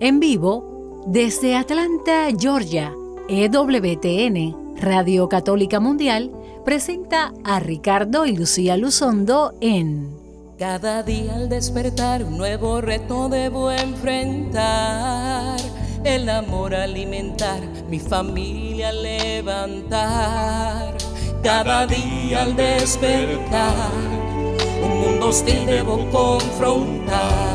En vivo, desde Atlanta, Georgia, EWTN, Radio Católica Mundial, presenta a Ricardo y Lucía Luzondo en Cada día al despertar un nuevo reto debo enfrentar. El amor alimentar, mi familia levantar. Cada día al despertar, un mundo hostil debo confrontar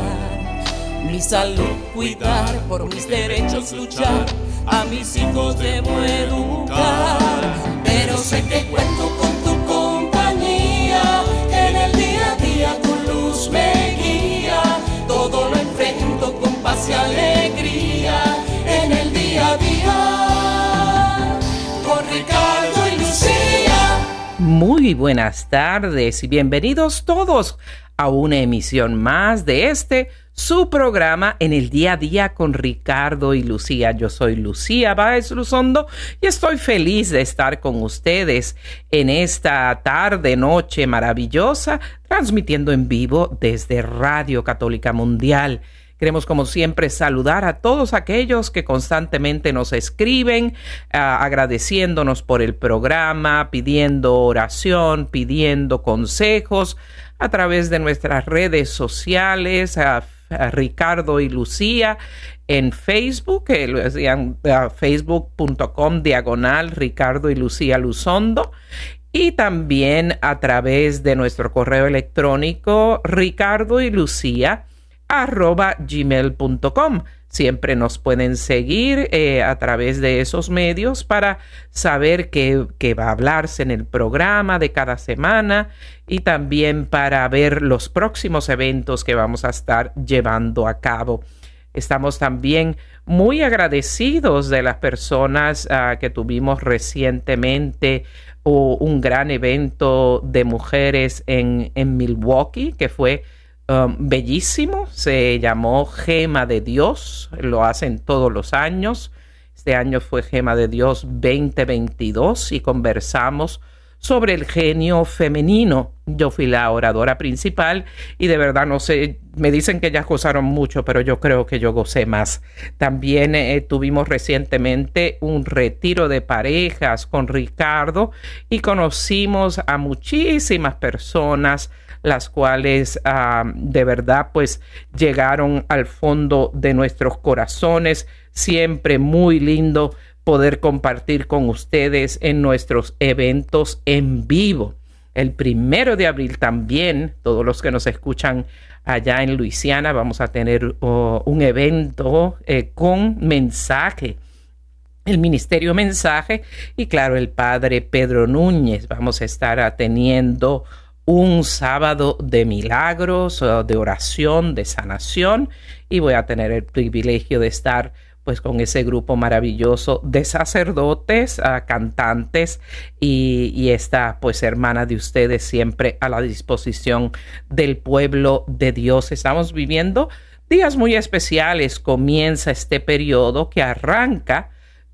salud cuidar, por mis derechos luchar, a mis hijos debo educar. Pero sé que cuento con tu compañía, en el día a día tu luz me guía, todo lo enfrento con paz y alegría, en el día a día, con Ricardo y Lucía. Muy buenas tardes y bienvenidos todos a una emisión más de este su programa en el día a día con Ricardo y Lucía. Yo soy Lucía Báez Luzondo y estoy feliz de estar con ustedes en esta tarde, noche maravillosa, transmitiendo en vivo desde Radio Católica Mundial. Queremos, como siempre, saludar a todos aquellos que constantemente nos escriben, ah, agradeciéndonos por el programa, pidiendo oración, pidiendo consejos a través de nuestras redes sociales, Ricardo y Lucía en Facebook, que facebook.com diagonal Ricardo y Lucía Luzondo. Y también a través de nuestro correo electrónico ricardo y lucía arroba gmail.com. Siempre nos pueden seguir eh, a través de esos medios para saber qué, va a hablarse en el programa de cada semana y también para ver los próximos eventos que vamos a estar llevando a cabo. Estamos también muy agradecidos de las personas ah, que tuvimos recientemente un gran evento de mujeres en Milwaukee, que fue Um, bellísimo, se llamó Gema de Dios, lo hacen todos los años. Este año fue Gema de Dios 2022 y conversamos sobre el genio femenino. Yo fui la oradora principal y de verdad no sé, me dicen que ya gozaron mucho, pero yo creo que yo gocé más. También eh, tuvimos recientemente un retiro de parejas con Ricardo y conocimos a muchísimas personas las cuales ah, de verdad pues llegaron al fondo de nuestros corazones. Siempre muy lindo poder compartir con ustedes en nuestros eventos en vivo. El primero de abril también, todos los que nos escuchan allá en Luisiana, vamos a tener oh, un evento eh, con mensaje el Ministerio Mensaje y claro, el Padre Pedro Núñez. Vamos a estar atendiendo un sábado de milagros, de oración, de sanación y voy a tener el privilegio de estar pues con ese grupo maravilloso de sacerdotes, ah, cantantes y, y, esta pues hermana de ustedes siempre a la disposición del pueblo de Dios. Estamos viviendo días muy especiales. Comienza este periodo que arranca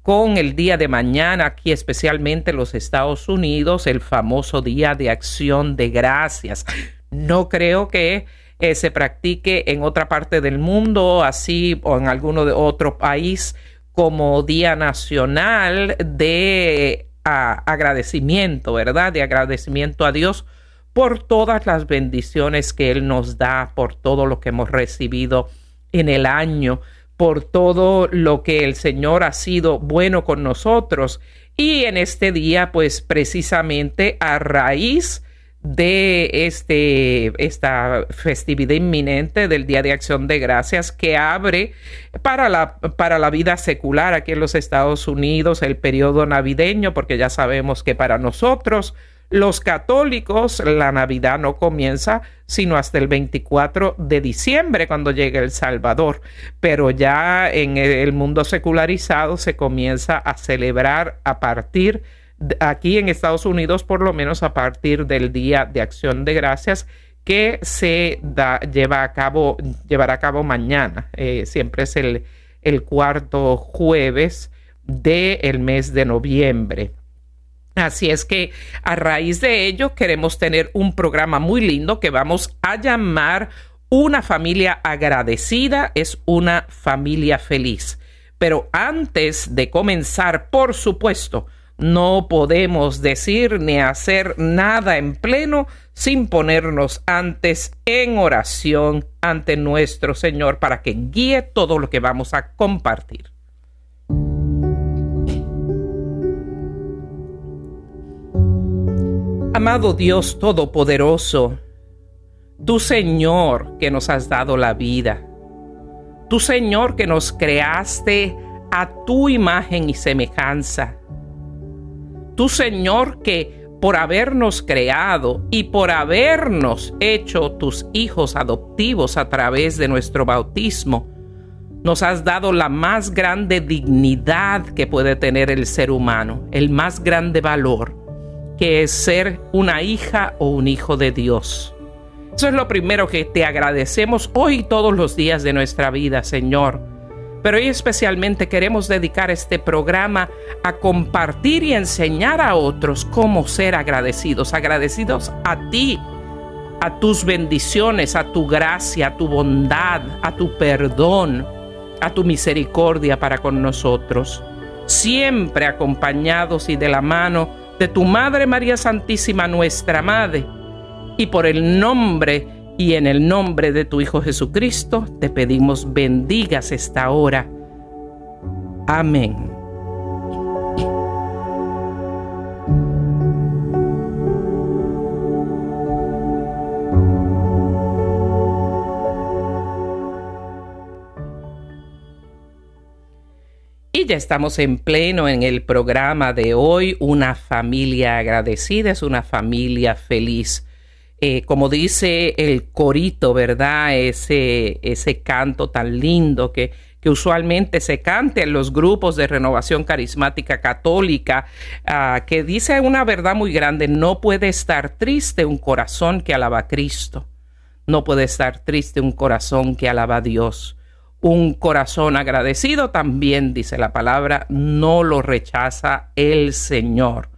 con el día de mañana, aquí especialmente en los Estados Unidos, el famoso Día de Acción de Gracias. No creo que eh, se practique en otra parte del mundo, así o en alguno de otro país, como Día Nacional de agradecimiento, ¿verdad? De agradecimiento a Dios por todas las bendiciones que Él nos da, por todo lo que hemos recibido en el año por todo lo que el Señor ha sido bueno con nosotros. Y en este día, pues precisamente a raíz de este, esta festividad inminente del Día de Acción de Gracias que abre para la, para la vida secular aquí en los Estados Unidos el periodo navideño, porque ya sabemos que para nosotros los católicos, la Navidad no comienza sino hasta el 24 de diciembre cuando llegue el Salvador, pero ya en el mundo secularizado se comienza a celebrar a partir aquí en Estados Unidos por lo menos a partir del Día de Acción de Gracias que se da, lleva a cabo, llevará a cabo mañana. Eh, siempre es el, el cuarto jueves del mes de noviembre. Así es que a raíz de ello queremos tener un programa muy lindo que vamos a llamar Una familia agradecida es una familia feliz. Pero antes de comenzar, por supuesto, no podemos decir ni hacer nada en pleno sin ponernos antes en oración ante nuestro Señor para que guíe todo lo que vamos a compartir. Amado Dios Todopoderoso, tu Señor que nos has dado la vida, tu Señor que nos creaste a tu imagen y semejanza, tu Señor que por habernos creado y por habernos hecho tus hijos adoptivos a través de nuestro bautismo, nos has dado la más grande dignidad que puede tener el ser humano, el más grande valor, que es ser una hija o un hijo de Dios. Eso es lo primero que te agradecemos hoy todos los días de nuestra vida, Señor pero hoy especialmente queremos dedicar este programa a compartir y enseñar a otros cómo ser agradecidos, agradecidos a ti, a tus bendiciones, a tu gracia, a tu bondad, a tu perdón, a tu misericordia para con nosotros, siempre acompañados y de la mano de tu Madre María Santísima, nuestra Madre, y por el nombre y en el nombre de tu Hijo Jesucristo te pedimos bendigas esta hora. Amén. Y ya estamos en pleno en el programa de hoy. Una familia agradecida es una familia feliz. Eh, como dice el corito, ¿verdad? Ese, ese canto tan lindo que, que usualmente se canta en los grupos de renovación carismática católica, ah, que dice una verdad muy grande, no puede estar triste un corazón que alaba a Cristo, no puede estar triste un corazón que alaba a Dios. Un corazón agradecido también, dice la palabra, no lo rechaza el Señor.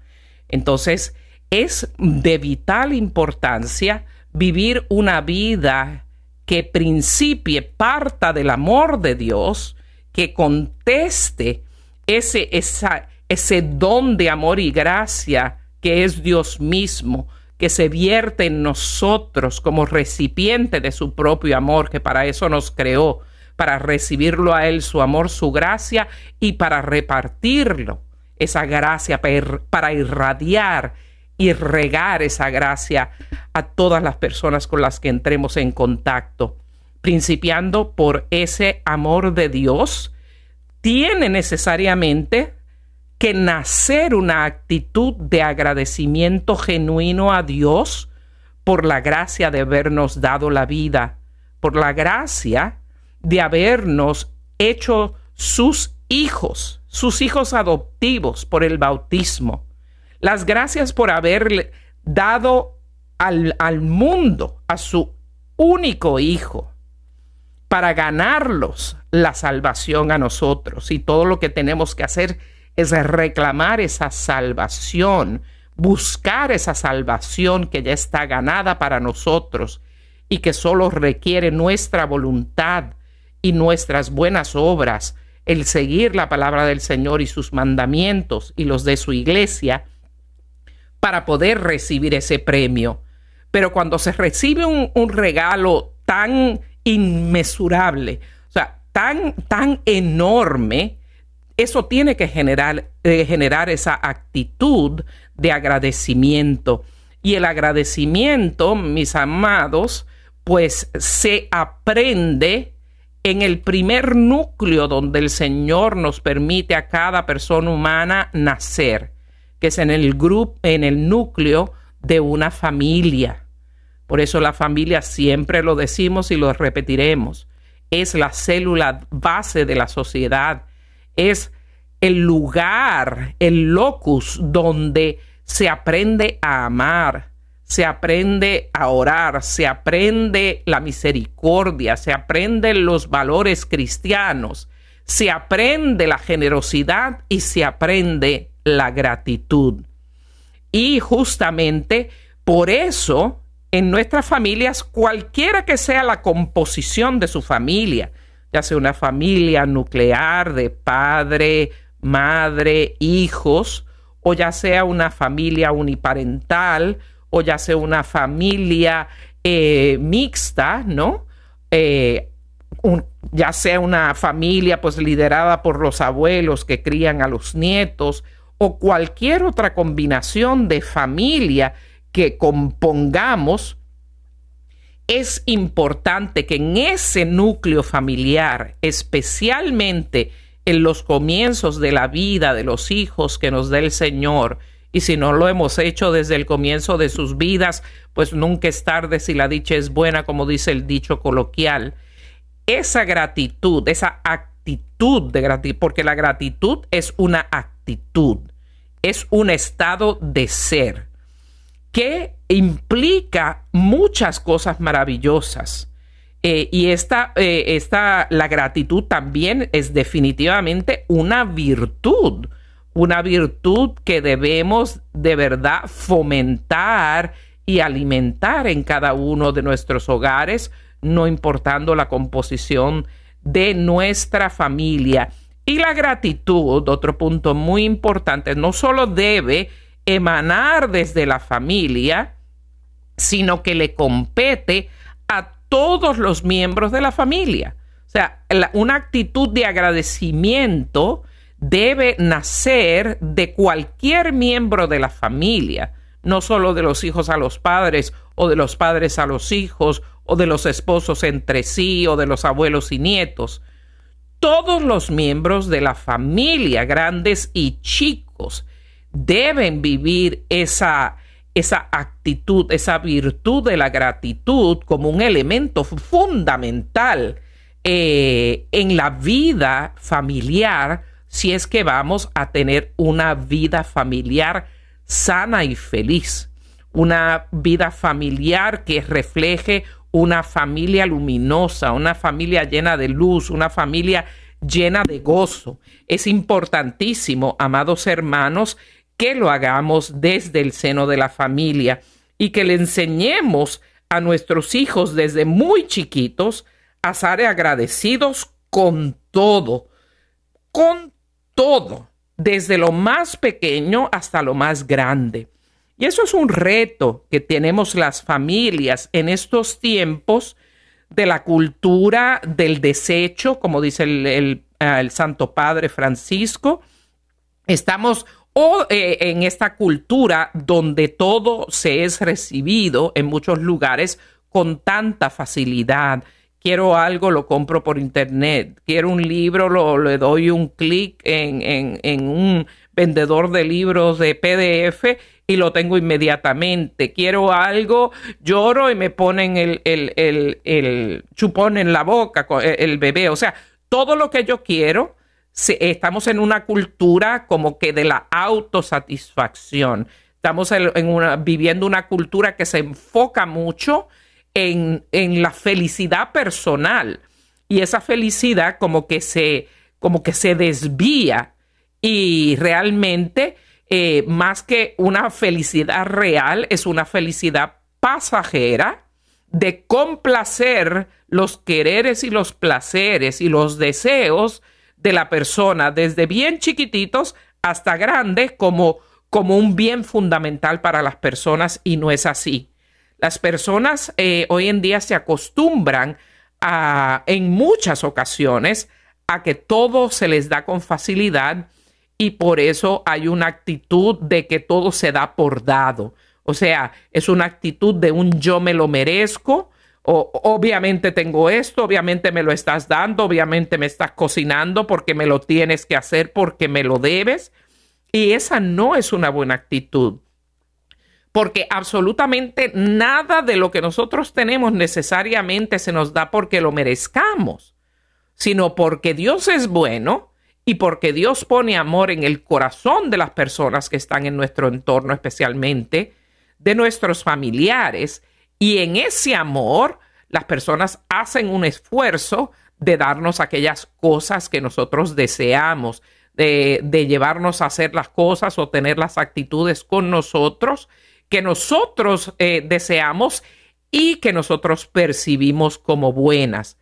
Entonces, es de vital importancia vivir una vida que principie, parta del amor de Dios, que conteste ese, ese don de amor y gracia que es Dios mismo, que se vierte en nosotros como recipiente de su propio amor, que para eso nos creó, para recibirlo a Él, su amor, su gracia, y para repartirlo, esa gracia, para irradiar y regar esa gracia a todas las personas con las que entremos en contacto, principiando por ese amor de Dios, tiene necesariamente que nacer una actitud de agradecimiento genuino a Dios por la gracia de habernos dado la vida, por la gracia de habernos hecho sus hijos, sus hijos adoptivos por el bautismo las gracias por haberle dado al, al mundo a su único hijo para ganarlos la salvación a nosotros. Y todo lo que tenemos que hacer es reclamar esa salvación, buscar esa salvación que ya está ganada para nosotros y que solo requiere nuestra voluntad y nuestras buenas obras, el seguir la palabra del Señor y sus mandamientos y los de su iglesia, para poder recibir ese premio. Pero cuando se recibe un, regalo tan inmesurable, o sea, tan, tan enorme, eso tiene que generar, eh, generar esa actitud de agradecimiento. Y el agradecimiento, mis amados, pues se aprende en el primer núcleo donde el Señor nos permite a cada persona humana nacer que es en el grupo, en el núcleo de una familia. Por eso la familia siempre lo decimos y lo repetiremos. Es la célula base de la sociedad. Es el lugar, el locus donde se aprende a amar, se aprende a orar, se aprende la misericordia, se aprenden los valores cristianos, se aprende la generosidad y se aprende la gratitud. Y justamente por eso en nuestras familias, cualquiera que sea la composición de su familia, ya sea una familia nuclear de padre, madre, hijos, o ya sea una familia uniparental, o ya sea una familia eh, mixta, ¿no? Eh, ya sea una familia pues liderada por los abuelos que crían a los nietos, o cualquier otra combinación de familia que compongamos, es importante que en ese núcleo familiar, especialmente en los comienzos de la vida de los hijos que nos dé el Señor, y si no lo hemos hecho desde el comienzo de sus vidas, pues nunca es tarde si la dicha es buena, como dice el dicho coloquial. Esa gratitud, esa actitud de gratitud, porque la gratitud es una actitud, es un estado de ser que implica muchas cosas maravillosas. Eh, y esta, eh, esta, la gratitud también es definitivamente una virtud, una virtud que debemos de verdad fomentar y alimentar en cada uno de nuestros hogares, no importando la composición de nuestra familia. Y la gratitud, otro punto muy importante, no solo debe emanar desde la familia, sino que le compete a todos los miembros de la familia. O sea, una actitud de agradecimiento debe nacer de cualquier miembro de la familia, no solo de los hijos a los padres o de los padres a los hijos o de los esposos entre sí o de los abuelos y nietos. Todos los miembros de la familia, grandes y chicos, deben vivir esa, esa actitud, esa virtud de la gratitud como un elemento fundamental eh, en la vida familiar si es que vamos a tener una vida familiar sana y feliz, una vida familiar que refleje una familia luminosa, una familia llena de luz, una familia llena de gozo. Es importantísimo, amados hermanos, que lo hagamos desde el seno de la familia y que le enseñemos a nuestros hijos desde muy chiquitos a ser agradecidos con todo, con todo, desde lo más pequeño hasta lo más grande. Y eso es un reto que tenemos las familias en estos tiempos de la cultura del desecho, como dice el, el Santo Padre Francisco. Estamos o eh, en esta cultura donde todo se es recibido en muchos lugares con tanta facilidad. Quiero algo, lo compro por internet. Quiero un libro, lo, le doy un clic en, en, un vendedor de libros de PDF y lo tengo inmediatamente. Quiero algo, lloro y me ponen el, el, el, el chupón en la boca, el bebé. O sea, todo lo que yo quiero estamos en una cultura como que de la autosatisfacción. Estamos en una, viviendo una cultura que se enfoca mucho en, la felicidad personal. Y esa felicidad como que se, como que se desvía y realmente eh, más que una felicidad real es una felicidad pasajera de complacer los quereres y los placeres y los deseos de la persona, desde bien chiquititos hasta grandes, como, como un bien fundamental para las personas y no es así. Las personas eh, hoy en día se acostumbran a, en muchas ocasiones, a que todo se les da con facilidad y por eso hay una actitud de que todo se da por dado. O sea, es una actitud de un yo me lo merezco, obviamente tengo esto, obviamente me lo estás dando, obviamente me estás cocinando porque me lo tienes que hacer, porque me lo debes. Y esa no es una buena actitud. Porque absolutamente nada de lo que nosotros tenemos necesariamente se nos da porque lo merezcamos, sino porque Dios es bueno y porque Dios pone amor en el corazón de las personas que están en nuestro entorno, especialmente de nuestros familiares. Y en ese amor, las personas hacen un esfuerzo de darnos aquellas cosas que nosotros deseamos, de, llevarnos a hacer las cosas o tener las actitudes con nosotros que nosotros eh, deseamos y que nosotros percibimos como buenas.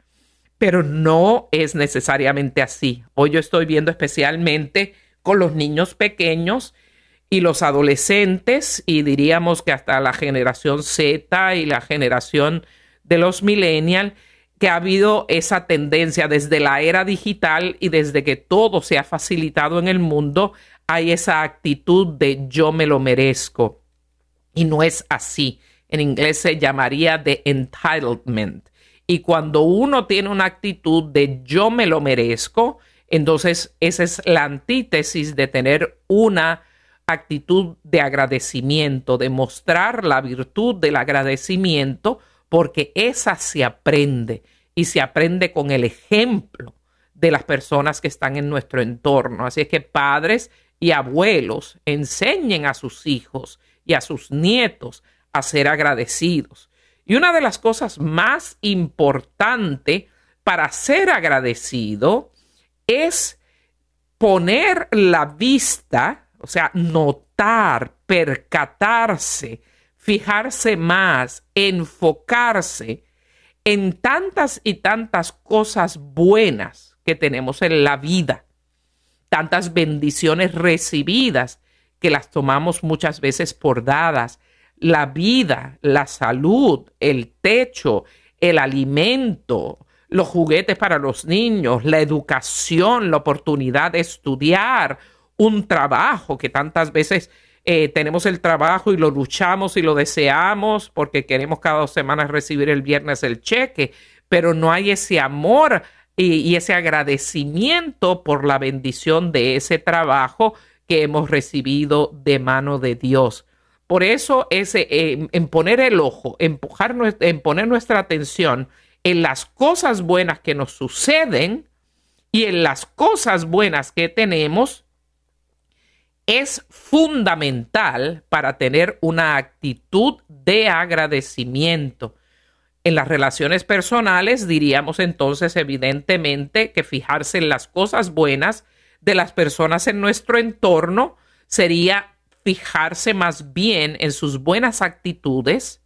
Pero no es necesariamente así. Hoy yo estoy viendo especialmente con los niños pequeños y los adolescentes y diríamos que hasta la generación Z y la generación de los millennials, que ha habido esa tendencia desde la era digital y desde que todo se ha facilitado en el mundo, hay esa actitud de yo me lo merezco. Y no es así. En inglés se llamaría de entitlement. Y cuando uno tiene una actitud de yo me lo merezco, entonces esa es la antítesis de tener una actitud de agradecimiento, de mostrar la virtud del agradecimiento, porque esa se aprende y se aprende con el ejemplo de las personas que están en nuestro entorno. Así es que padres y abuelos enseñen a sus hijos y a sus nietos a ser agradecidos. Y una de las cosas más importantes para ser agradecido es poner la vista, o sea, notar, percatarse, fijarse más, enfocarse en tantas y tantas cosas buenas que tenemos en la vida, tantas bendiciones recibidas que las tomamos muchas veces por dadas, la vida, la salud, el techo, el alimento, los juguetes para los niños, la educación, la oportunidad de estudiar, un trabajo que tantas veces eh, tenemos el trabajo y lo luchamos y lo deseamos porque queremos cada dos semanas recibir el viernes el cheque, pero no hay ese amor y, ese agradecimiento por la bendición de ese trabajo que hemos recibido de mano de Dios. Por eso ese, eh, en poner el ojo, empujar, en poner nuestra atención en las cosas buenas que nos suceden y en las cosas buenas que tenemos, es fundamental para tener una actitud de agradecimiento. En las relaciones personales diríamos entonces evidentemente que fijarse en las cosas buenas de las personas en nuestro entorno sería fijarse más bien en sus buenas actitudes,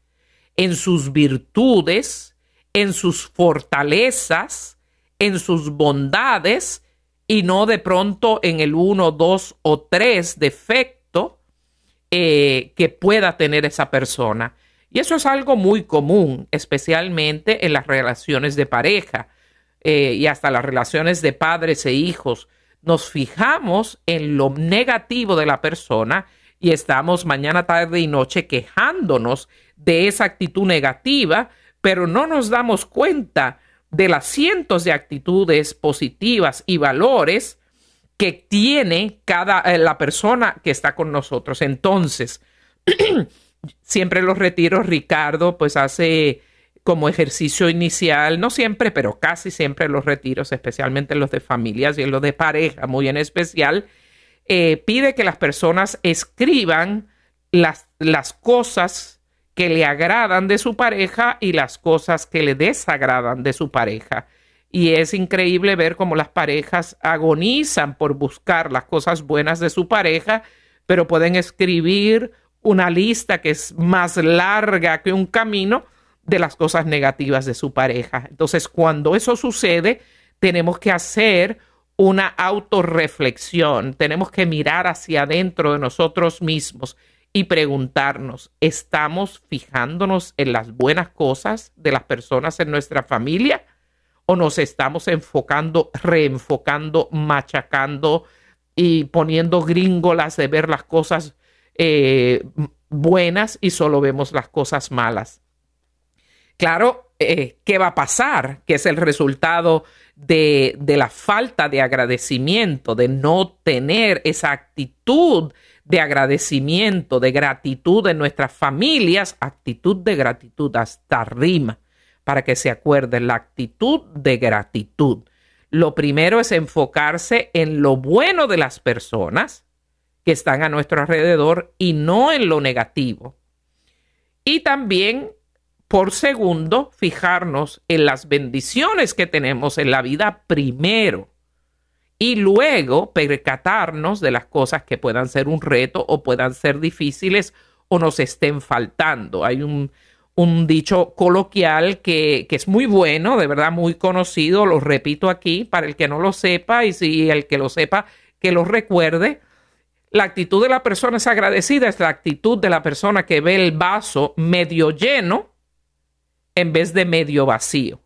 en sus virtudes, en sus fortalezas, en sus bondades y no de pronto en el uno, dos o tres defecto eh, que pueda tener esa persona. Y eso es algo muy común, especialmente en las relaciones de pareja eh, y hasta las relaciones de padres e hijos. Nos fijamos en lo negativo de la persona y estamos mañana, tarde y noche quejándonos de esa actitud negativa, pero no nos damos cuenta de las cientos de actitudes positivas y valores que tiene cada eh, la persona que está con nosotros. Entonces, siempre los retiros, Ricardo, pues hace como ejercicio inicial, no siempre, pero casi siempre los retiros, especialmente los de familias y los de pareja, muy en especial, eh, pide que las personas escriban las, las cosas que le agradan de su pareja y las cosas que le desagradan de su pareja. Y es increíble ver cómo las parejas agonizan por buscar las cosas buenas de su pareja, pero pueden escribir una lista que es más larga que un camino de las cosas negativas de su pareja. Entonces, cuando eso sucede, tenemos que hacer una autorreflexión, tenemos que mirar hacia adentro de nosotros mismos y preguntarnos, ¿estamos fijándonos en las buenas cosas de las personas en nuestra familia? ¿O nos estamos enfocando, reenfocando, machacando y poniendo gringolas de ver las cosas eh, buenas y solo vemos las cosas malas? Claro, eh, ¿qué va a pasar? Que es el resultado de, la falta de agradecimiento, de no tener esa actitud de agradecimiento, de gratitud en nuestras familias, actitud de gratitud, hasta rima, para que se acuerden, la actitud de gratitud. Lo primero es enfocarse en lo bueno de las personas que están a nuestro alrededor y no en lo negativo. Y también, por segundo, fijarnos en las bendiciones que tenemos en la vida primero y luego percatarnos de las cosas que puedan ser un reto o puedan ser difíciles o nos estén faltando. Hay un, un dicho coloquial que, que, es muy bueno, de verdad muy conocido, lo repito aquí para el que no lo sepa y si el que lo sepa, que lo recuerde. La actitud de la persona es agradecida, es la actitud de la persona que ve el vaso medio lleno en vez de medio vacío.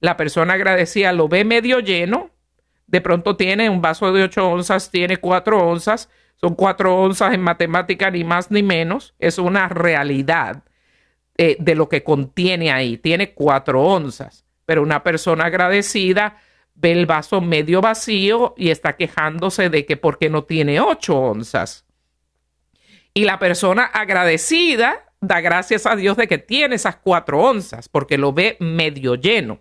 La persona agradecida lo ve medio lleno, de pronto tiene un vaso de 8 onzas, tiene 4 onzas, son 4 onzas en matemática ni más ni menos, es una realidad eh, de lo que contiene ahí, tiene 4 onzas, pero una persona agradecida ve el vaso medio vacío y está quejándose de que porque no tiene 8 onzas. Y la persona agradecida da gracias a Dios de que tiene esas 4 onzas, porque lo ve medio lleno,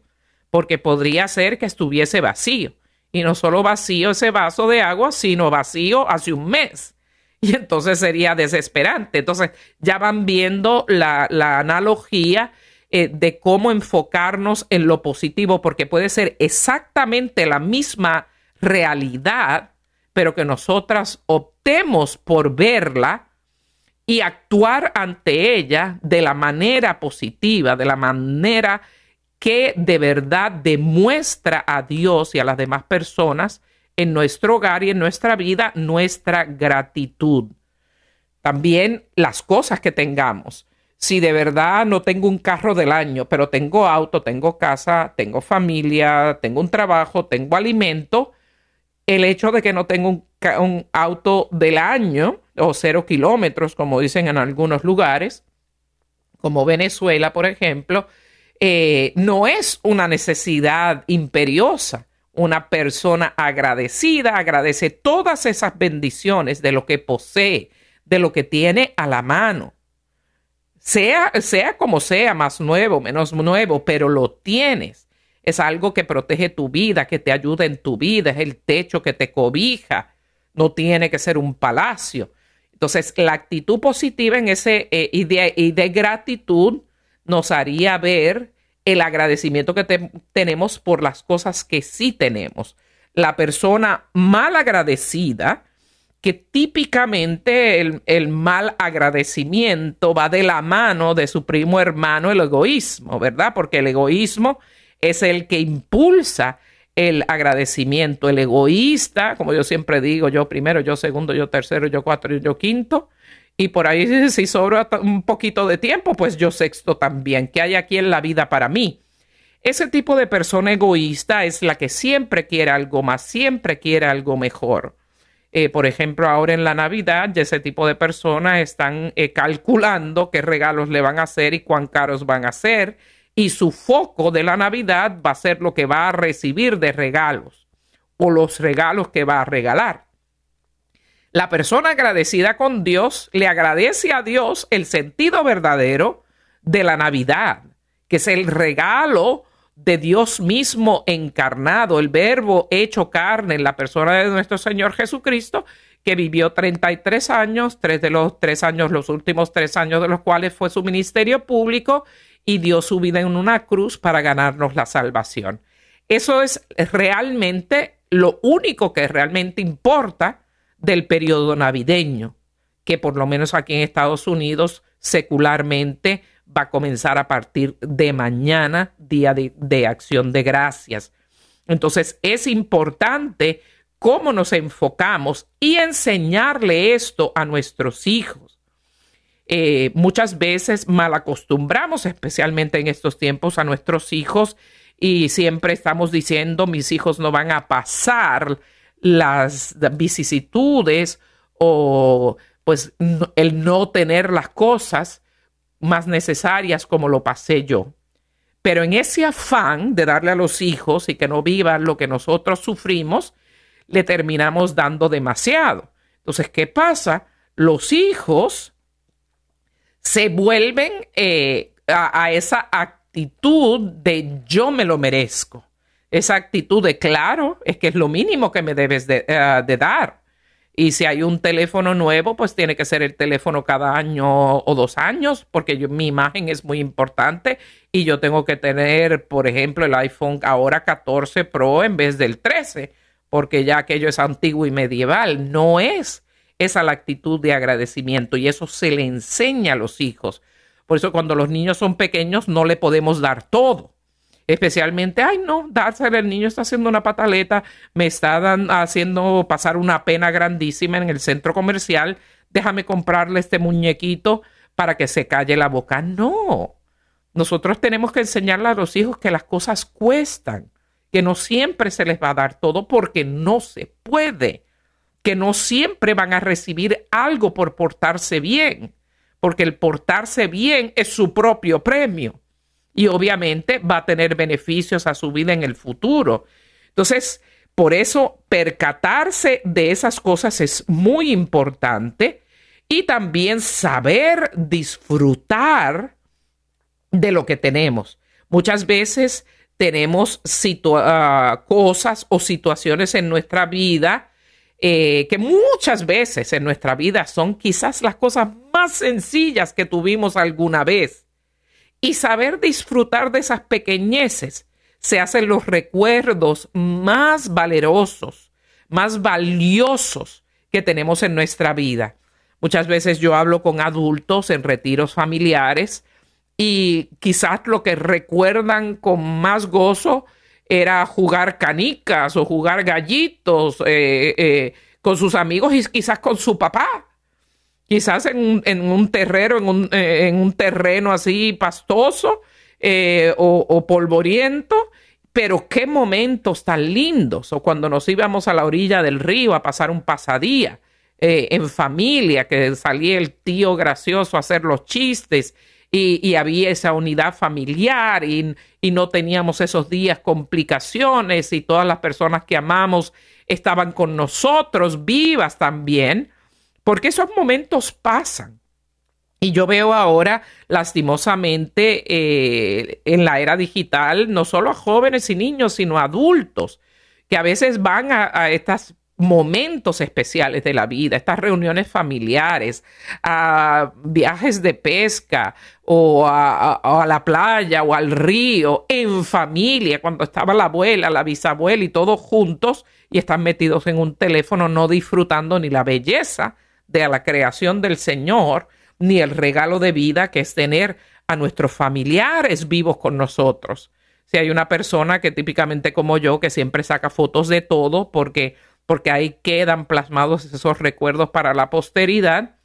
porque podría ser que estuviese vacío. Y no solo vacío ese vaso de agua, sino vacío hace un mes. Y entonces sería desesperante. Entonces ya van viendo la, analogía eh, de cómo enfocarnos en lo positivo, porque puede ser exactamente la misma realidad, pero que nosotras optemos por verla y actuar ante ella de la manera positiva, de la manera que de verdad demuestra a Dios y a las demás personas en nuestro hogar y en nuestra vida nuestra gratitud. También las cosas que tengamos. Si de verdad no tengo un carro del año, pero tengo auto, tengo casa, tengo familia, tengo un trabajo, tengo alimento, el hecho de que no tengo un, un auto del año o cero kilómetros, como dicen en algunos lugares, como Venezuela, por ejemplo, eh, no es una necesidad imperiosa. Una persona agradecida agradece todas esas bendiciones de lo que posee, de lo que tiene a la mano. Sea, sea como sea, más nuevo, menos nuevo, pero lo tienes. Es algo que protege tu vida, que te ayuda en tu vida, es el techo que te cobija. No tiene que ser un palacio. Entonces, la actitud positiva en ese eh, y, de, gratitud nos haría ver el agradecimiento que tenemos por las cosas que sí tenemos. La persona mal agradecida, que típicamente el, el, mal agradecimiento va de la mano de su primo hermano, el egoísmo, ¿verdad? Porque el egoísmo es el que impulsa el agradecimiento. El egoísta, como yo siempre digo, yo primero, yo segundo, yo tercero, yo cuatro, yo quinto. Y por ahí si sobra un poquito de tiempo, pues yo sexto también. ¿Qué hay aquí en la vida para mí? Ese tipo de persona egoísta es la que siempre quiere algo más, siempre quiere algo mejor. Eh, por ejemplo, ahora en la Navidad, ese tipo de personas están eh, calculando qué regalos le van a hacer y cuán caros van a ser y su foco de la Navidad va a ser lo que va a recibir de regalos o los regalos que va a regalar. La persona agradecida con Dios le agradece a Dios el sentido verdadero de la Navidad, que es el regalo de Dios mismo encarnado, el verbo hecho carne en la persona de nuestro Señor Jesucristo, que vivió 33 años, tres de los tres años, los últimos tres años de los cuales fue su ministerio público, y dio su vida en una cruz para ganarnos la salvación. Eso es realmente lo único que realmente importa del periodo navideño, que por lo menos aquí en Estados Unidos secularmente va a comenzar a partir de mañana, día de, de acción de gracias. Entonces es importante cómo nos enfocamos y enseñarle esto a nuestros hijos eh, muchas veces mal acostumbramos, especialmente en estos tiempos, a nuestros hijos y siempre estamos diciendo mis hijos no van a pasar las vicisitudes o pues el no tener las cosas más necesarias como lo pasé yo. Pero en ese afán de darle a los hijos y que no vivan lo que nosotros sufrimos, le terminamos dando demasiado. Entonces, ¿qué pasa? Los hijos se vuelven eh, a, esa actitud de yo me lo merezco. Esa actitud de claro, es que es lo mínimo que me debes de, eh, dar. Y si hay un teléfono nuevo, pues tiene que ser el teléfono cada año o dos años, porque mi imagen es muy importante y yo tengo que tener, por ejemplo, el iPhone ahora 14 Pro en vez del 13, porque ya aquello es antiguo y medieval. No es esa la actitud de agradecimiento y eso se le enseña a los hijos. Por eso cuando los niños son pequeños no le podemos dar todo. Especialmente, ay no, dárselo, el niño está haciendo una pataleta, me está haciendo pasar una pena grandísima en el centro comercial, déjame comprarle este muñequito para que se calle la boca. No, nosotros tenemos que enseñarle a los hijos que las cosas cuestan, que no siempre se les va a dar todo porque no se puede, que no siempre van a recibir algo por portarse bien, porque el portarse bien es su propio premio y obviamente va a tener beneficios a su vida en el futuro. Entonces, por eso percatarse de esas cosas es muy importante y también saber disfrutar de lo que tenemos. Muchas veces tenemos ah, cosas o situaciones en nuestra vida eh, que muchas veces en nuestra vida son quizás las cosas más sencillas que tuvimos alguna vez. Y saber disfrutar de esas pequeñeces se hacen los recuerdos más valerosos, más valiosos que tenemos en nuestra vida. Muchas veces yo hablo con adultos en retiros familiares y quizás lo que recuerdan con más gozo era jugar canicas o jugar gallitos eh, eh, con sus amigos y quizás con su papá. Quizás en un, en un terreno, en un, eh, en un, terreno así pastoso o, o polvoriento pero qué momentos tan lindos, o cuando nos íbamos a la orilla del río a pasar un pasadía en familia, que salía el tío gracioso a hacer los chistes y, había esa unidad familiar y, y, no teníamos esos días complicaciones y todas las personas que amamos estaban con nosotros vivas también, porque esos momentos pasan. Y yo veo ahora, lastimosamente, eh, en la era digital, no solo a jóvenes y niños, sino a adultos, que a veces van a, a estas momentos especiales de la vida, estas reuniones familiares, a viajes de pesca o a, la playa o al río, en familia, cuando estaba la abuela, la bisabuela y todos juntos y están metidos en un teléfono no disfrutando ni la belleza de la creación del Señor, ni el regalo de vida que es tener a nuestros familiares vivos con nosotros. Si hay una persona que típicamente como yo, que siempre saca fotos de todo porque porque ahí quedan plasmados esos recuerdos para la posteridad.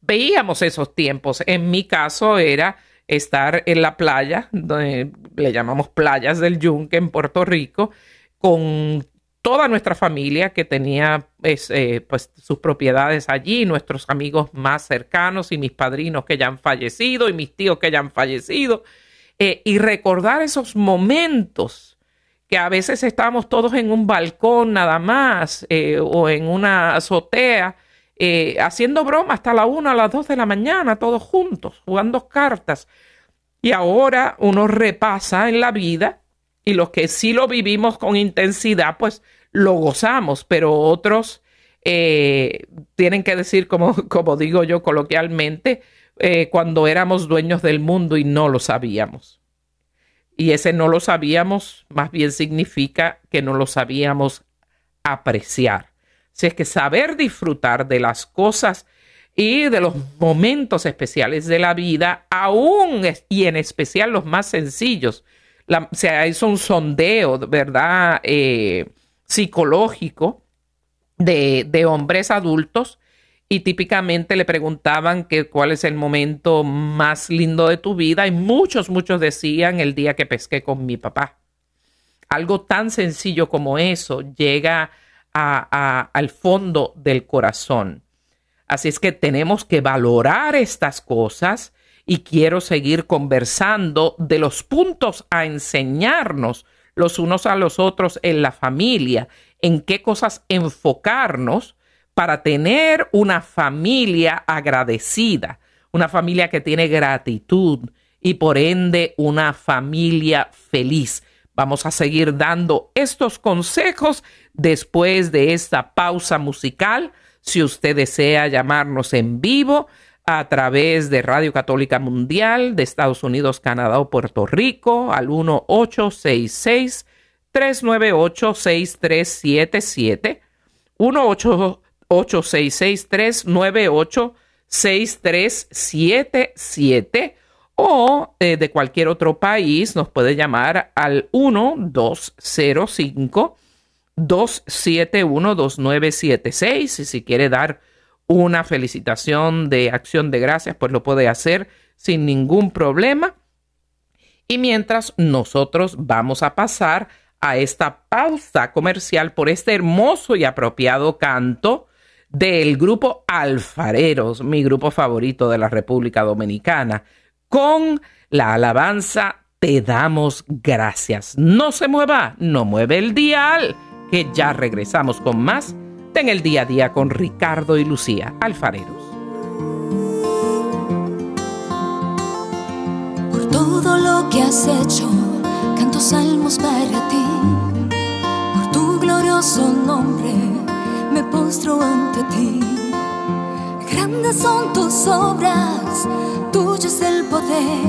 Veíamos esos tiempos. En mi caso era estar en la playa, donde le llamamos playas del Yunque en Puerto Rico, con toda nuestra familia que tenía pues, eh, pues, sus propiedades allí, nuestros amigos más cercanos y mis padrinos que ya han fallecido y mis tíos que ya han fallecido, eh, y recordar esos momentos que a veces estamos todos en un balcón nada más eh, o en una azotea eh, haciendo broma hasta la una, a las dos de la mañana, todos juntos, jugando cartas. Y ahora uno repasa en la vida y los que sí lo vivimos con intensidad, pues lo gozamos, pero otros eh, tienen que decir, como, como digo yo coloquialmente, cuando éramos dueños del mundo y no lo sabíamos. Y ese no lo sabíamos, más bien significa que no lo sabíamos apreciar. Si es que saber disfrutar de las cosas y de los momentos especiales de la vida, aún y en especial los más sencillos. se hizo un sondeo, ¿verdad? Eh, psicológico de hombres adultos y típicamente le preguntaban que cuál es el momento más lindo de tu vida y muchos, muchos decían el día que pesqué con mi papá. Algo tan sencillo como eso llega al fondo del corazón. Así es que tenemos que valorar estas cosas y quiero seguir conversando de los puntos a enseñarnos los unos a los otros en la familia, en qué cosas enfocarnos para tener una familia agradecida, una familia que tiene gratitud y por ende una familia feliz. Vamos a seguir dando estos consejos después de esta pausa musical. Si usted desea llamarnos en vivo a través de Radio Católica Mundial de Estados Unidos, Canadá o Puerto Rico al 1866 398 6377 18 866-398 6377 o eh, de cualquier otro país nos puede llamar al 1205 271 2976 y si quiere dar una felicitación de acción de gracias, pues lo puede hacer sin ningún problema. Y mientras nosotros vamos a pasar a esta pausa comercial por este hermoso y apropiado canto del grupo Alfareros, mi grupo favorito de la República Dominicana, con la alabanza Te damos gracias. No se mueva, no mueve el dial, que ya regresamos con más en el día a día con Ricardo y Lucía Alfareros. Por todo lo que has hecho, canto salmos para ti. Por tu glorioso nombre, me postro ante ti. Grandes son tus obras, tuyo es el poder,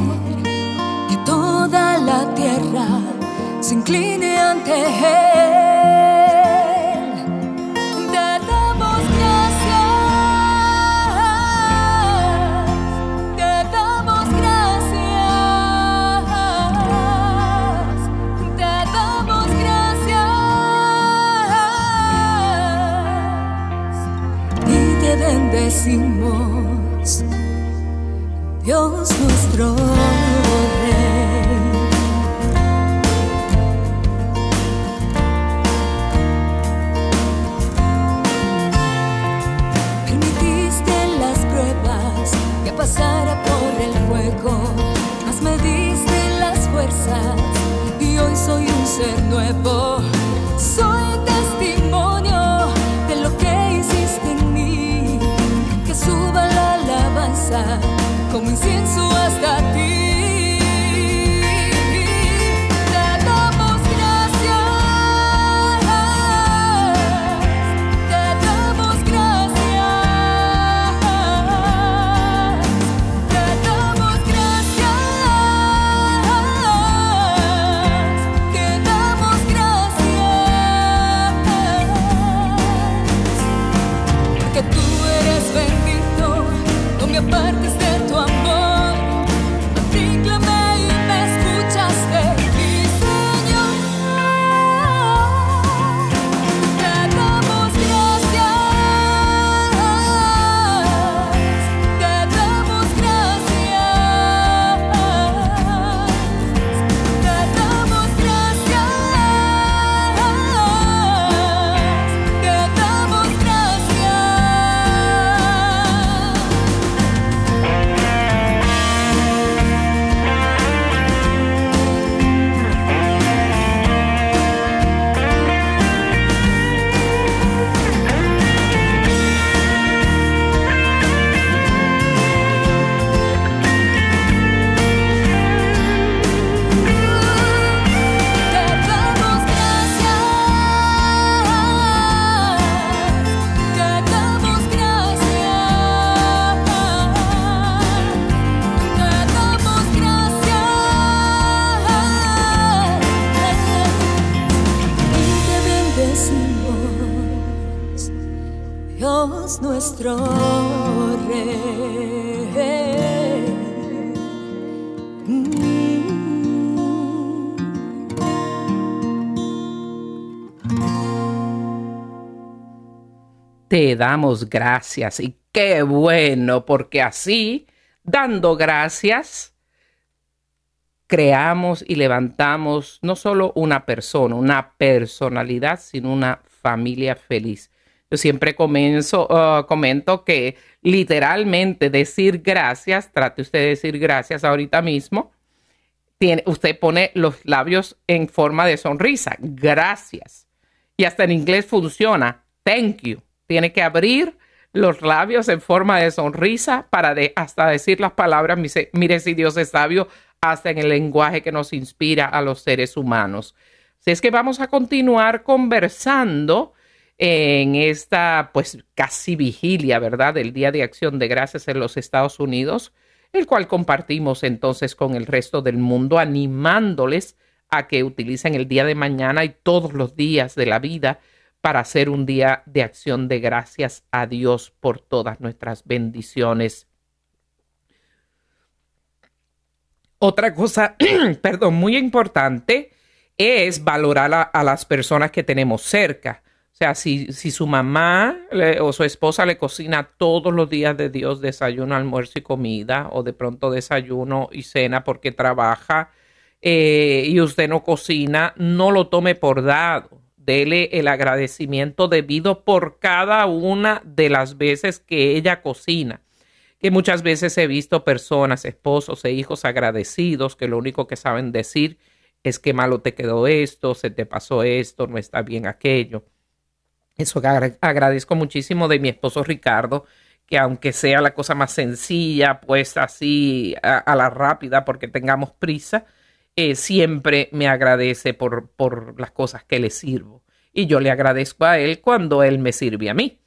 que toda la tierra se incline ante él. Rey. Permitiste las pruebas que pasara por el fuego, mas me diste las fuerzas y hoy soy un ser nuevo. Te damos gracias y qué bueno, porque así, dando gracias, creamos y levantamos no solo una persona, una personalidad, sino una familia feliz. Yo siempre uh, comento que literalmente decir gracias, trate usted de decir gracias ahorita mismo, tiene, usted pone los labios en forma de sonrisa, gracias. Y hasta en inglés funciona, thank you tiene que abrir los labios en forma de sonrisa para hasta decir las palabras, mire si Dios es sabio, hasta en el lenguaje que nos inspira a los seres humanos. Así es que vamos a continuar conversando en esta, pues casi vigilia, ¿verdad?, del Día de Acción de Gracias en los Estados Unidos, el cual compartimos entonces con el resto del mundo, animándoles a que utilicen el día de mañana y todos los días de la vida para hacer un día de acción de gracias a Dios por todas nuestras bendiciones. Otra cosa, perdón, muy importante es valorar a, las personas que tenemos cerca. O sea, si, su mamá o su esposa le cocina todos los días de Dios desayuno, almuerzo y comida, o de pronto desayuno y cena porque trabaja eh, y usted no cocina, no lo tome por dado. Dele el agradecimiento debido por cada una de las veces que ella cocina. Que muchas veces he visto personas, esposos e hijos agradecidos que lo único que saben decir es que malo te quedó esto, se te pasó esto, no está bien aquello. Eso agradezco muchísimo de mi esposo Ricardo, que aunque sea la cosa más sencilla, pues así a, la rápida, porque tengamos prisa, eh, siempre me agradece por, por las cosas que le sirvo. Y yo le agradezco a él cuando él me sirve a mí,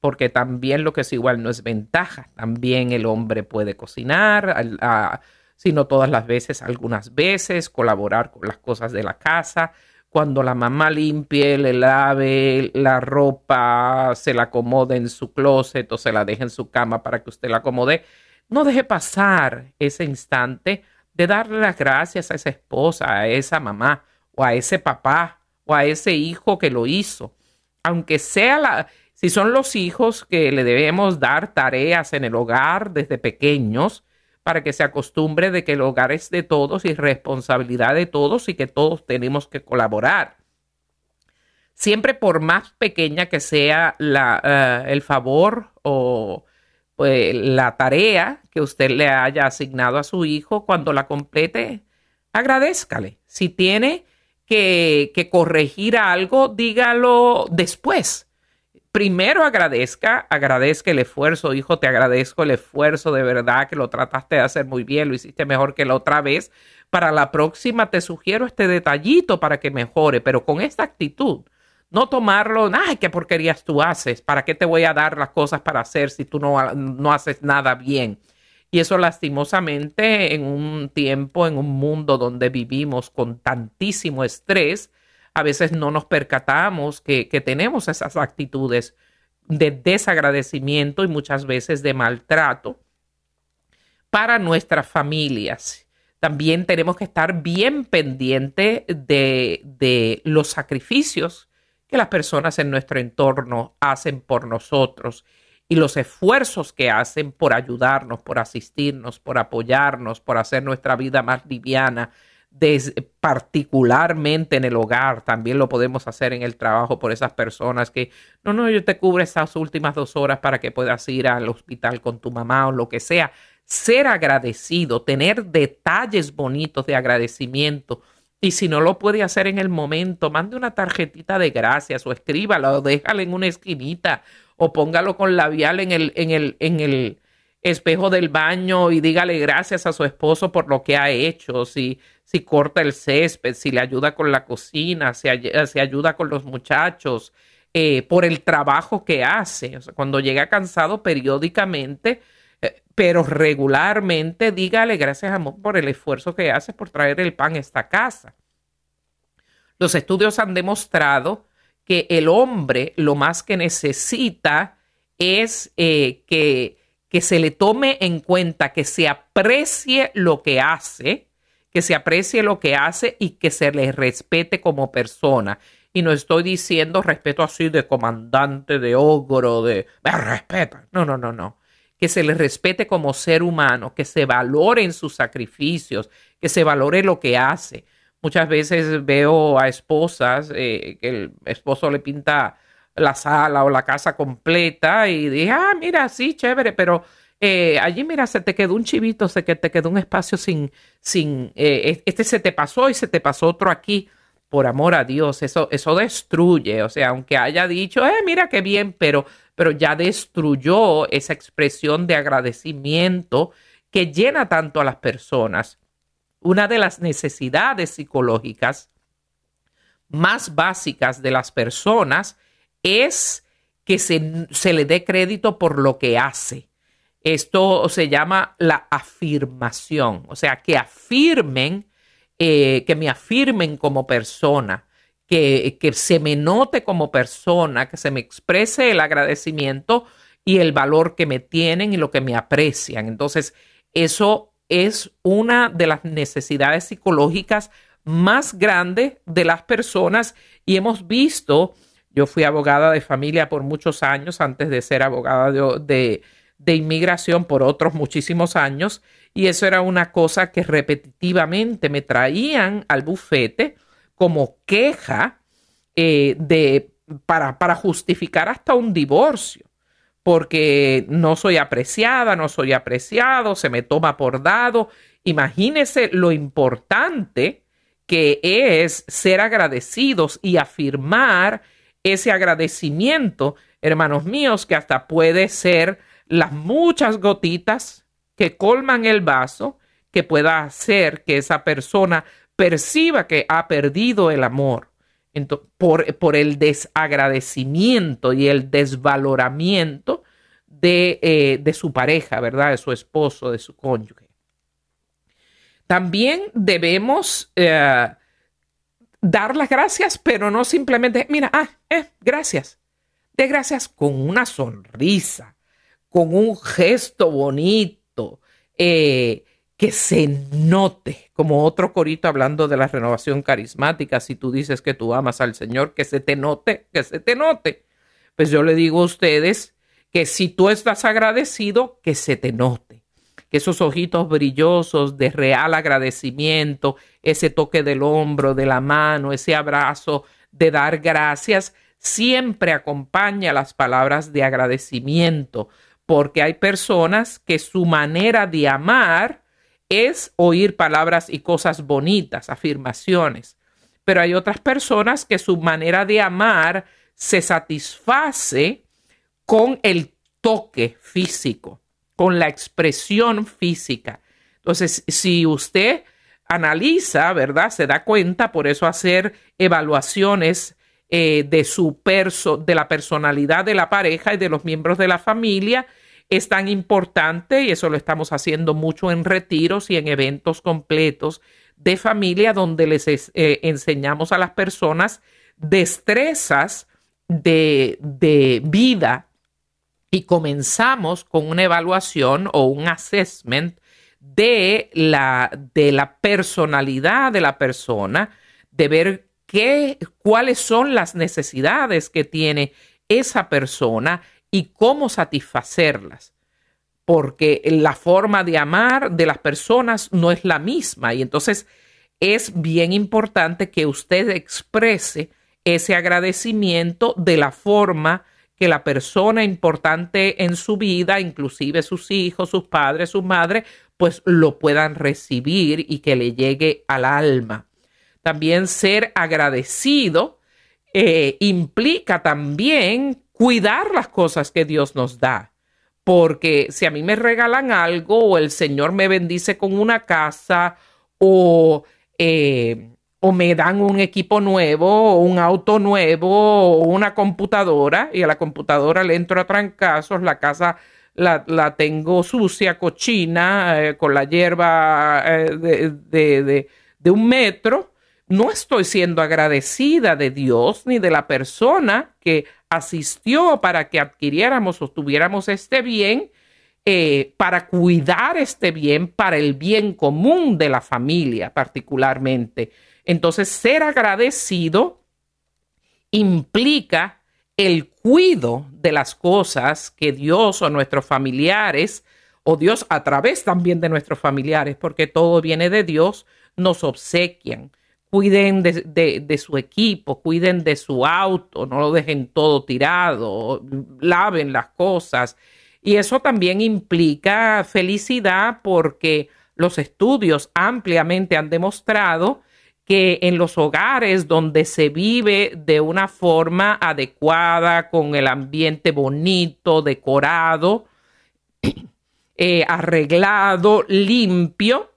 porque también lo que es igual no es ventaja. También el hombre puede cocinar, a, sino todas las veces, algunas veces, colaborar con las cosas de la casa. Cuando la mamá limpie, le lave la ropa, se la acomode en su closet o se la deje en su cama para que usted la acomode, no deje pasar ese instante de darle las gracias a esa esposa, a esa mamá o a ese papá o a ese hijo que lo hizo. Aunque sea la, si son los hijos que le debemos dar tareas en el hogar desde pequeños, para que se acostumbre de que el hogar es de todos y responsabilidad de todos y que todos tenemos que colaborar. Siempre por más pequeña que sea la, eh, el favor o pues, la tarea que usted le haya asignado a su hijo, cuando la complete, agradezcale. Si tiene que, que corregir algo, dígalo después primero agradezca, agradezca el esfuerzo, hijo, te agradezco el esfuerzo de verdad que lo trataste de hacer muy bien, lo hiciste mejor que la otra vez. Para la próxima te sugiero este detallito para que mejore, pero con esta actitud. No tomarlo, ay, qué porquerías tú haces, ¿para qué te voy a dar las cosas para hacer si tú no, no haces nada bien? Y eso lastimosamente en un tiempo, en un mundo donde vivimos con tantísimo estrés, a veces no nos percatamos que, tenemos esas actitudes de desagradecimiento y muchas veces de maltrato para nuestras familias. También tenemos que estar bien pendiente de, de, los sacrificios que las personas en nuestro entorno hacen por nosotros y los esfuerzos que hacen por ayudarnos, por asistirnos, por apoyarnos, por hacer nuestra vida más liviana, particularmente en el hogar, también lo podemos hacer en el trabajo por esas personas que, no, no, yo te cubro esas últimas dos horas para que puedas ir al hospital con tu mamá o lo que sea. Ser agradecido, tener detalles bonitos de agradecimiento. Y si no lo puede hacer en el momento, mande una tarjetita de gracias o escríbalo o déjalo en una esquinita o póngalo con labial en el, en el, en el, espejo del baño y dígale gracias a su esposo por lo que ha hecho, si, si corta el césped, si le ayuda con la cocina, si, ayuda con los muchachos, eh, por el trabajo que hace. Cuando llega cansado periódicamente, pero regularmente, dígale gracias amor por el esfuerzo que hace por traer el pan a esta casa. Los estudios han demostrado que el hombre lo más que necesita es eh, que que se le tome en cuenta, que se aprecie lo que hace, que se aprecie lo que hace y que se le respete como persona. Y no estoy diciendo respeto así de comandante, de ogro, de me respeta. No, no, no, no. Que se le respete como ser humano, que se valore en sus sacrificios, que se valore lo que hace. Muchas veces veo a esposas eh, que el esposo le pinta la sala o la casa completa y dije, ah, mira, sí, chévere, pero eh, allí, mira, se te quedó un chivito, se que te quedó un espacio sin, sin, eh, este se te pasó y se te pasó otro aquí. Por amor a Dios, eso, eso destruye. O sea, aunque haya dicho, eh, mira qué bien, pero, pero ya destruyó esa expresión de agradecimiento que llena tanto a las personas. Una de las necesidades psicológicas más básicas de las personas es que se, le dé crédito por lo que hace. Esto se llama la afirmación, o sea, que afirmen, eh, que me afirmen como persona, que, se me note como persona, que se me exprese el agradecimiento y el valor que me tienen y lo que me aprecian. Entonces, eso es una de las necesidades psicológicas más grandes de las personas y hemos visto, yo fui abogada de familia por muchos años antes de ser abogada de, de, inmigración por otros muchísimos años y eso era una cosa que repetitivamente me traían al bufete como queja eh, de, para, para justificar hasta un divorcio porque no soy apreciada, no soy apreciado, se me toma por dado. Imagínese lo importante que es ser agradecidos y afirmar ese agradecimiento, hermanos míos, que hasta puede ser las muchas gotitas que colman el vaso, que pueda hacer que esa persona perciba que ha perdido el amor por, por, el desagradecimiento y el desvaloramiento de, eh, de su pareja, ¿verdad? De su esposo, de su cónyuge. También debemos eh, dar las gracias, pero no simplemente, mira, ah, eh, gracias. De gracias con una sonrisa, con un gesto bonito, eh, que se note, como otro corito hablando de la renovación carismática, si tú dices que tú amas al Señor, que se te note, que se te note. Pues yo le digo a ustedes que si tú estás agradecido, que se te note, que esos ojitos brillosos de real agradecimiento, ese toque del hombro, de la mano, ese abrazo de dar gracias, siempre acompaña las palabras de agradecimiento, porque hay personas que su manera de amar es oír palabras y cosas bonitas, afirmaciones. Pero hay otras personas que su manera de amar se satisface con el toque físico, con la expresión física. Entonces, si usted analiza, ¿verdad? Se da cuenta, por eso hacer evaluaciones eh, de su perso, de la personalidad de la pareja y de los miembros de la familia es tan importante y eso lo estamos haciendo mucho en retiros y en eventos completos de familia donde les eh, enseñamos a las personas destrezas de, de vida y comenzamos con una evaluación o un assessment de la, de la personalidad de la persona, de ver qué, cuáles son las necesidades que tiene esa persona y cómo satisfacerlas. Porque la forma de amar de las personas no es la misma y entonces es bien importante que usted exprese ese agradecimiento de la forma que la persona importante en su vida, inclusive sus hijos, sus padres, su madre, pues lo puedan recibir y que le llegue al alma. También ser agradecido eh, implica también cuidar las cosas que Dios nos da. Porque si a mí me regalan algo o el Señor me bendice con una casa o, eh, o me dan un equipo nuevo o un auto nuevo o una computadora y a la computadora le entro a trancazos, la casa la, tengo sucia, cochina, eh, con la hierba eh, de, de un metro, no estoy siendo agradecida de Dios ni de la persona que asistió para que adquiriéramos o tuviéramos este bien, eh, para cuidar este bien, para el bien común de la familia particularmente. Entonces, ser agradecido implica el cuido de las cosas que Dios o nuestros familiares, o Dios a través también de nuestros familiares, porque todo viene de Dios, nos obsequian cuiden de, su equipo, cuiden de su auto, no lo dejen todo tirado, laven las cosas. Y eso también implica felicidad porque los estudios ampliamente han demostrado que en los hogares donde se vive de una forma adecuada, con el ambiente bonito, decorado, eh, arreglado, limpio,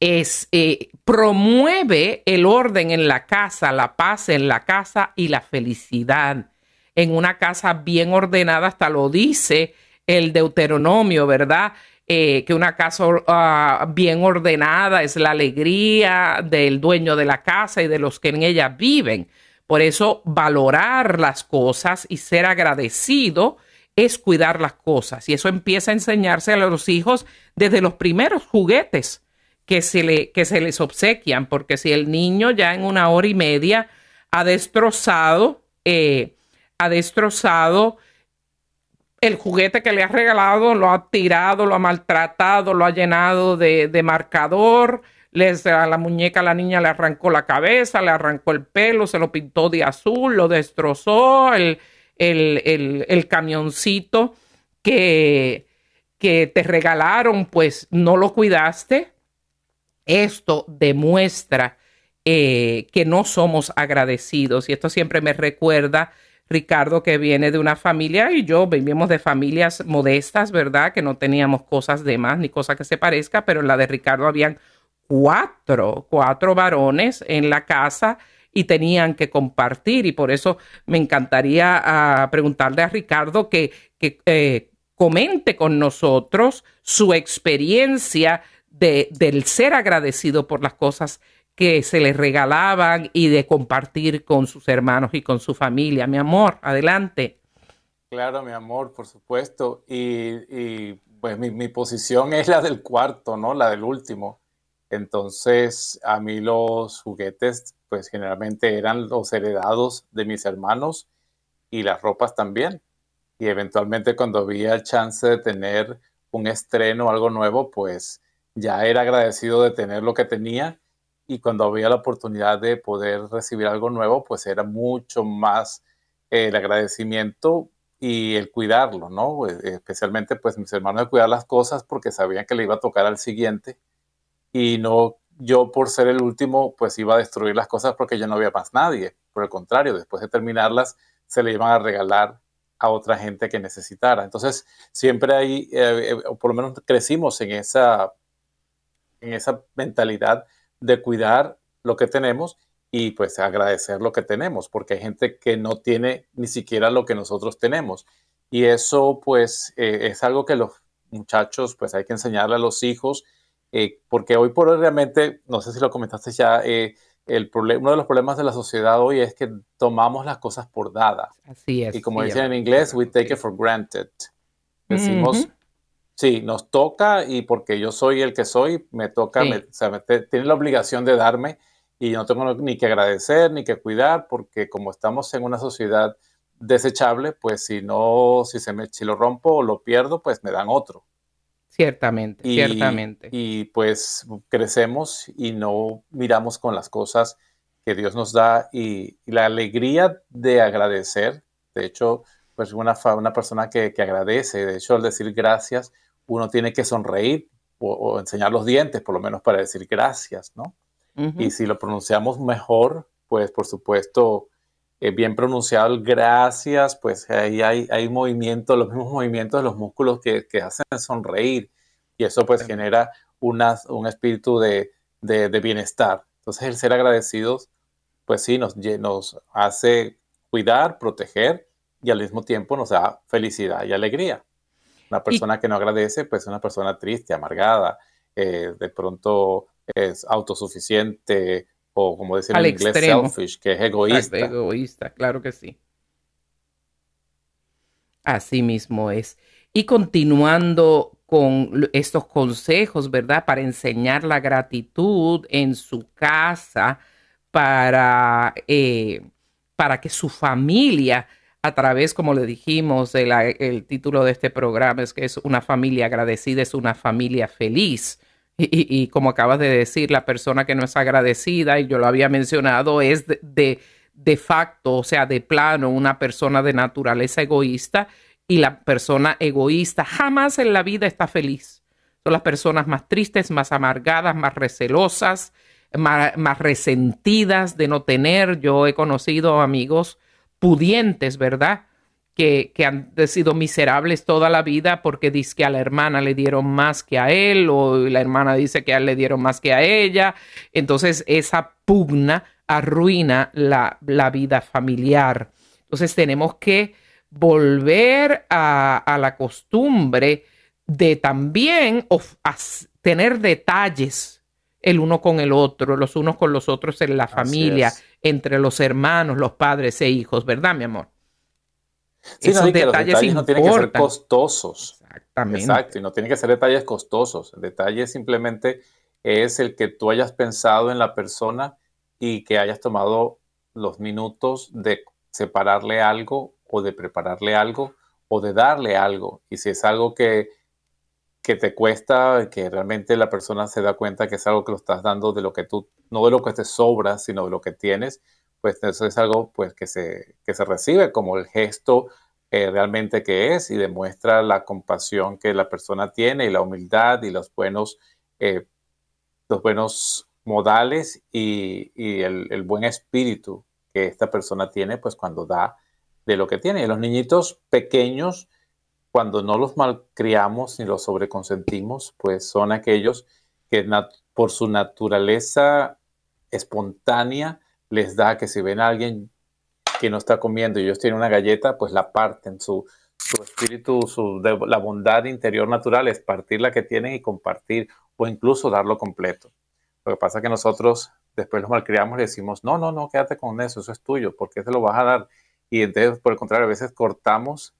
es, eh, promueve el orden en la casa, la paz en la casa y la felicidad. En una casa bien ordenada, hasta lo dice el Deuteronomio, ¿verdad? eh, que una casa ah, bien ordenada es la alegría del dueño de la casa y de los que en ella viven. Por eso valorar las cosas y ser agradecido es cuidar las cosas. Y eso empieza a enseñarse a los hijos desde los primeros juguetes que se, le, que se les obsequian, porque si el niño ya en una hora y media ha destrozado, eh, ha destrozado el juguete que le ha regalado, lo ha tirado, lo ha maltratado, lo ha llenado de, marcador, les, a la muñeca a la niña le arrancó la cabeza, le arrancó el pelo, se lo pintó de azul, lo destrozó, el, el, camioncito que, que te regalaron, pues no lo cuidaste. Esto demuestra eh, que no somos agradecidos y esto siempre me recuerda Ricardo que viene de una familia y yo vivimos de familias modestas, ¿verdad? Que no teníamos cosas de más ni cosa que se parezca, pero en la de Ricardo habían cuatro, cuatro varones en la casa y tenían que compartir y por eso me encantaría ah, preguntarle a Ricardo que, eh, comente con nosotros su experiencia de, del ser agradecido por las cosas que se les regalaban y de compartir con sus hermanos y con su familia. Mi amor, adelante. Claro, mi amor, por supuesto. Y, pues mi, posición es la del cuarto, ¿no? La del último. Entonces, a mí los juguetes, pues generalmente eran los heredados de mis hermanos y las ropas también. Y eventualmente cuando había chance de tener un estreno algo nuevo, pues ya era agradecido de tener lo que tenía y cuando había la oportunidad de poder recibir algo nuevo, pues era mucho más el agradecimiento y el cuidarlo, ¿no? E, especialmente pues mis hermanos de cuidar las cosas porque sabían que le iba a tocar al siguiente y no yo por ser el último pues iba a destruir las cosas porque ya no había más nadie. Por el contrario, después de terminarlas se le iban a regalar a otra gente que necesitara. Entonces siempre hay, eh, eh, o por lo menos crecimos en esa, en esa mentalidad de cuidar lo que tenemos y pues agradecer lo que tenemos, porque hay gente que no tiene ni siquiera lo que nosotros tenemos. Y eso pues eh, es algo que los muchachos pues hay que enseñarle a los hijos, eh, porque hoy por hoy realmente, no sé si lo comentaste ya, eh, el uno de los problemas de la sociedad hoy es que tomamos las cosas por dadas. Así es. Y como dicen en inglés, we take it for granted. Decimos, Sí, nos toca y porque yo soy el que soy, me toca, tiene la obligación de darme y no tengo ni que agradecer ni que cuidar porque como estamos en una sociedad desechable, pues si no, si, se me, si lo rompo o lo pierdo, pues me dan otro. Ciertamente, ciertamente. Y pues crecemos y no miramos con las cosas que Dios nos da y, la alegría de agradecer. De hecho, pues una, una persona que, que agradece, de hecho, al decir gracias, uno tiene que sonreír o, enseñar los dientes, por lo menos para decir gracias, ¿no? Y si lo pronunciamos mejor, pues por supuesto, eh, bien pronunciado el gracias, pues ahí hay, hay movimiento, los mismos movimientos de los músculos que, que hacen sonreír. Y eso pues genera una, un espíritu de, de, bienestar. Entonces el ser agradecidos, pues sí, nos, nos hace cuidar, proteger y al mismo tiempo nos da felicidad y alegría. Una persona que no agradece, pues es una persona triste, amargada, eh, de pronto es autosuficiente o como dicen en inglés, selfish, que es egoísta. egoísta, claro que sí. Así mismo es. Y continuando con estos consejos, ¿verdad? Para enseñar la gratitud en su casa, para, eh, para que su familia a través, como le dijimos, el título de este programa es que es una familia agradecida, es una familia feliz. Y, como acabas de decir, la persona que no es agradecida, y yo lo había mencionado, es de, de, facto, o sea, de plano, una persona de naturaleza egoísta y la persona egoísta jamás en la vida está feliz. Son las personas más tristes, más amargadas, más recelosas, más, más resentidas de no tener. Yo he conocido amigos pudientes, ¿verdad? Que, que, han sido miserables toda la vida porque dice que a la hermana le dieron más que a él o la hermana dice que a él le dieron más que a ella. Entonces esa pugna arruina la, la vida familiar. Entonces tenemos que volver a, a la costumbre de también tener detalles el uno con el otro, los unos con los otros en la familia, entre los hermanos, los padres e hijos, ¿verdad, mi amor? Sí, Esos detalles, no tienen que ser costosos. Exactamente. Exacto, y no tienen que ser detalles costosos. El detalle simplemente es el que tú hayas pensado en la persona y que hayas tomado los minutos de separarle algo o de prepararle algo o de darle algo. Y si es algo que, que te cuesta, que realmente la persona se da cuenta que es algo que lo estás dando de lo que tú, no de lo que te sobra, sino de lo que tienes, pues eso es algo pues, que, se, que se recibe como el gesto eh, realmente que es y demuestra la compasión que la persona tiene y la humildad y los buenos, eh, los buenos modales y, el, el, buen espíritu que esta persona tiene pues cuando da de lo que tiene. Y los niñitos pequeños, cuando no los malcriamos ni los sobreconsentimos, pues son aquellos que por su naturaleza espontánea les da que si ven a alguien que no está comiendo y ellos tienen una galleta, pues la parten. Su, espíritu, su, la bondad interior natural es partir la que tienen y compartir o incluso darlo completo. Lo que pasa es que nosotros después los malcriamos y decimos, no, no, no, quédate con eso, eso es tuyo, porque te lo vas a dar? Y entonces, por el contrario, a veces cortamos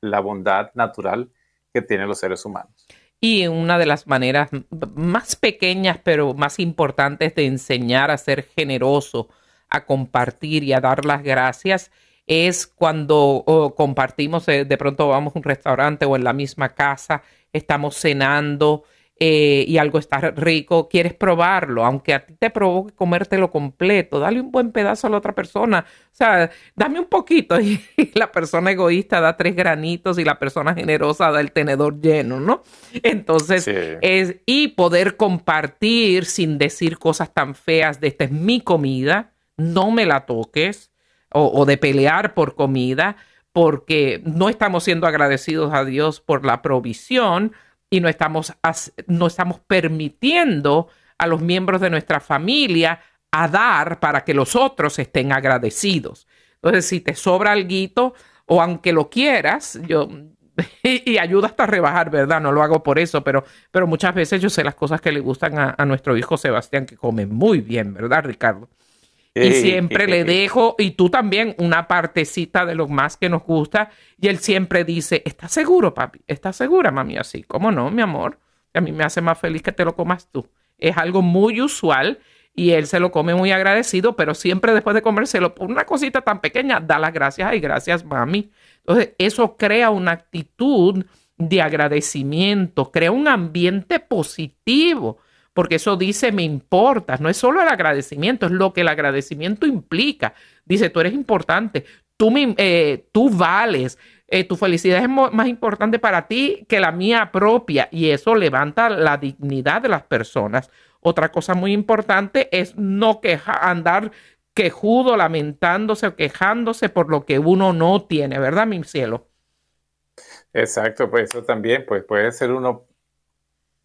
la bondad natural que tienen los seres humanos. Y una de las maneras más pequeñas, pero más importantes de enseñar a ser generoso, a compartir y a dar las gracias, es cuando compartimos, eh, de pronto vamos a un restaurante o en la misma casa, estamos cenando eh, y algo está rico, quieres probarlo, aunque a ti te provoque comértelo completo, dale un buen pedazo a la otra persona, o sea, dame un poquito. Y, la persona egoísta da tres granitos y la persona generosa da el tenedor lleno, ¿no? Entonces, es, y poder compartir sin decir cosas tan feas de esta es mi comida, no me la toques, o de pelear por comida, porque no estamos siendo agradecidos a Dios por la provisión, y no estamos, no estamos permitiendo a los miembros de nuestra familia a dar para que los otros estén agradecidos. Entonces, si te sobra algo, o aunque lo quieras, yo y, ayuda hasta a rebajar, ¿verdad? No lo hago por eso, pero, pero muchas veces yo sé las cosas que le gustan a, a nuestro hijo Sebastián, que come muy bien, ¿verdad, Ricardo? Y siempre le dejo, y tú también, una partecita de lo más que nos gusta. Y él siempre dice, ¿estás seguro, papi? ¿Estás segura, mami? Así, ¿cómo no, mi amor? A mí me hace más feliz que te lo comas tú. Es algo muy usual y él se lo come muy agradecido, pero siempre después de comérselo por una cosita tan pequeña, da las gracias y gracias, mami. Entonces, eso crea una actitud de agradecimiento, crea un ambiente positivo porque eso dice me importas, no es solo el agradecimiento, es lo que el agradecimiento implica. Dice, tú eres importante, tú, me, eh, tú vales, eh, tu felicidad es más importante para ti que la mía propia y eso levanta la dignidad de las personas. Otra cosa muy importante es no queja, andar quejudo, lamentándose o quejándose por lo que uno no tiene, ¿verdad, mi cielo? Exacto, pues eso también, pues puede ser uno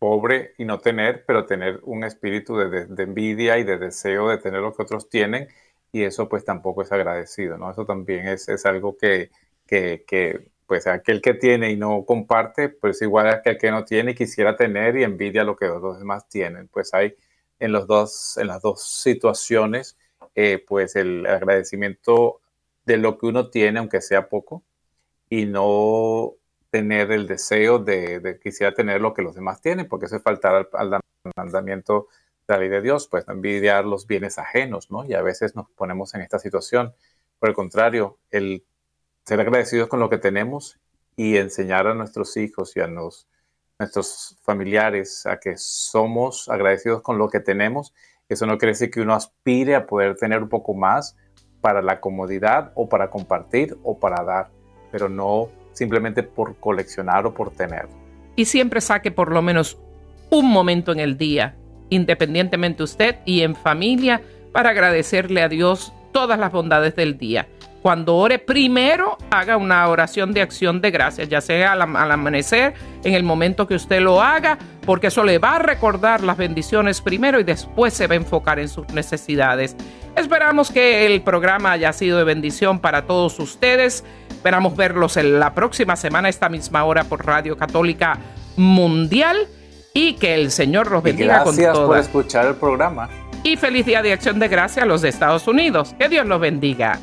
pobre y no tener, pero tener un espíritu de, envidia y de deseo de tener lo que otros tienen, y eso pues tampoco es agradecido, ¿no? Eso también es, es algo que, que, pues aquel que tiene y no comparte, pues igual aquel que no tiene y quisiera tener y envidia lo que los demás tienen. Pues hay en, los dos, en las dos situaciones, eh, pues el agradecimiento de lo que uno tiene, aunque sea poco, y no tener el deseo de, quisiera tener lo que los demás tienen, porque eso es faltar al, mandamiento de la ley de Dios, pues envidiar los bienes ajenos, ¿no? Y a veces nos ponemos en esta situación. Por el contrario, el ser agradecidos con lo que tenemos y enseñar a nuestros hijos y a nuestros familiares a que somos agradecidos con lo que tenemos, eso no quiere decir que uno aspire a poder tener un poco más para la comodidad o para compartir o para dar, pero no simplemente por coleccionar o por tener. Y siempre saque por lo menos un momento en el día, independientemente usted y en familia, para agradecerle a Dios todas las bondades del día. Cuando ore, primero haga una oración de acción de gracias, ya sea al, al, amanecer, en el momento que usted lo haga, porque eso le va a recordar las bendiciones primero y después se va a enfocar en sus necesidades. Esperamos que el programa haya sido de bendición para todos ustedes. Esperamos verlos en la próxima semana, esta misma hora por Radio Católica mundial y que el Señor los bendiga con Gracias por escuchar el programa. Y feliz día de acción de gracia a los de Estados Unidos. Que Dios los bendiga.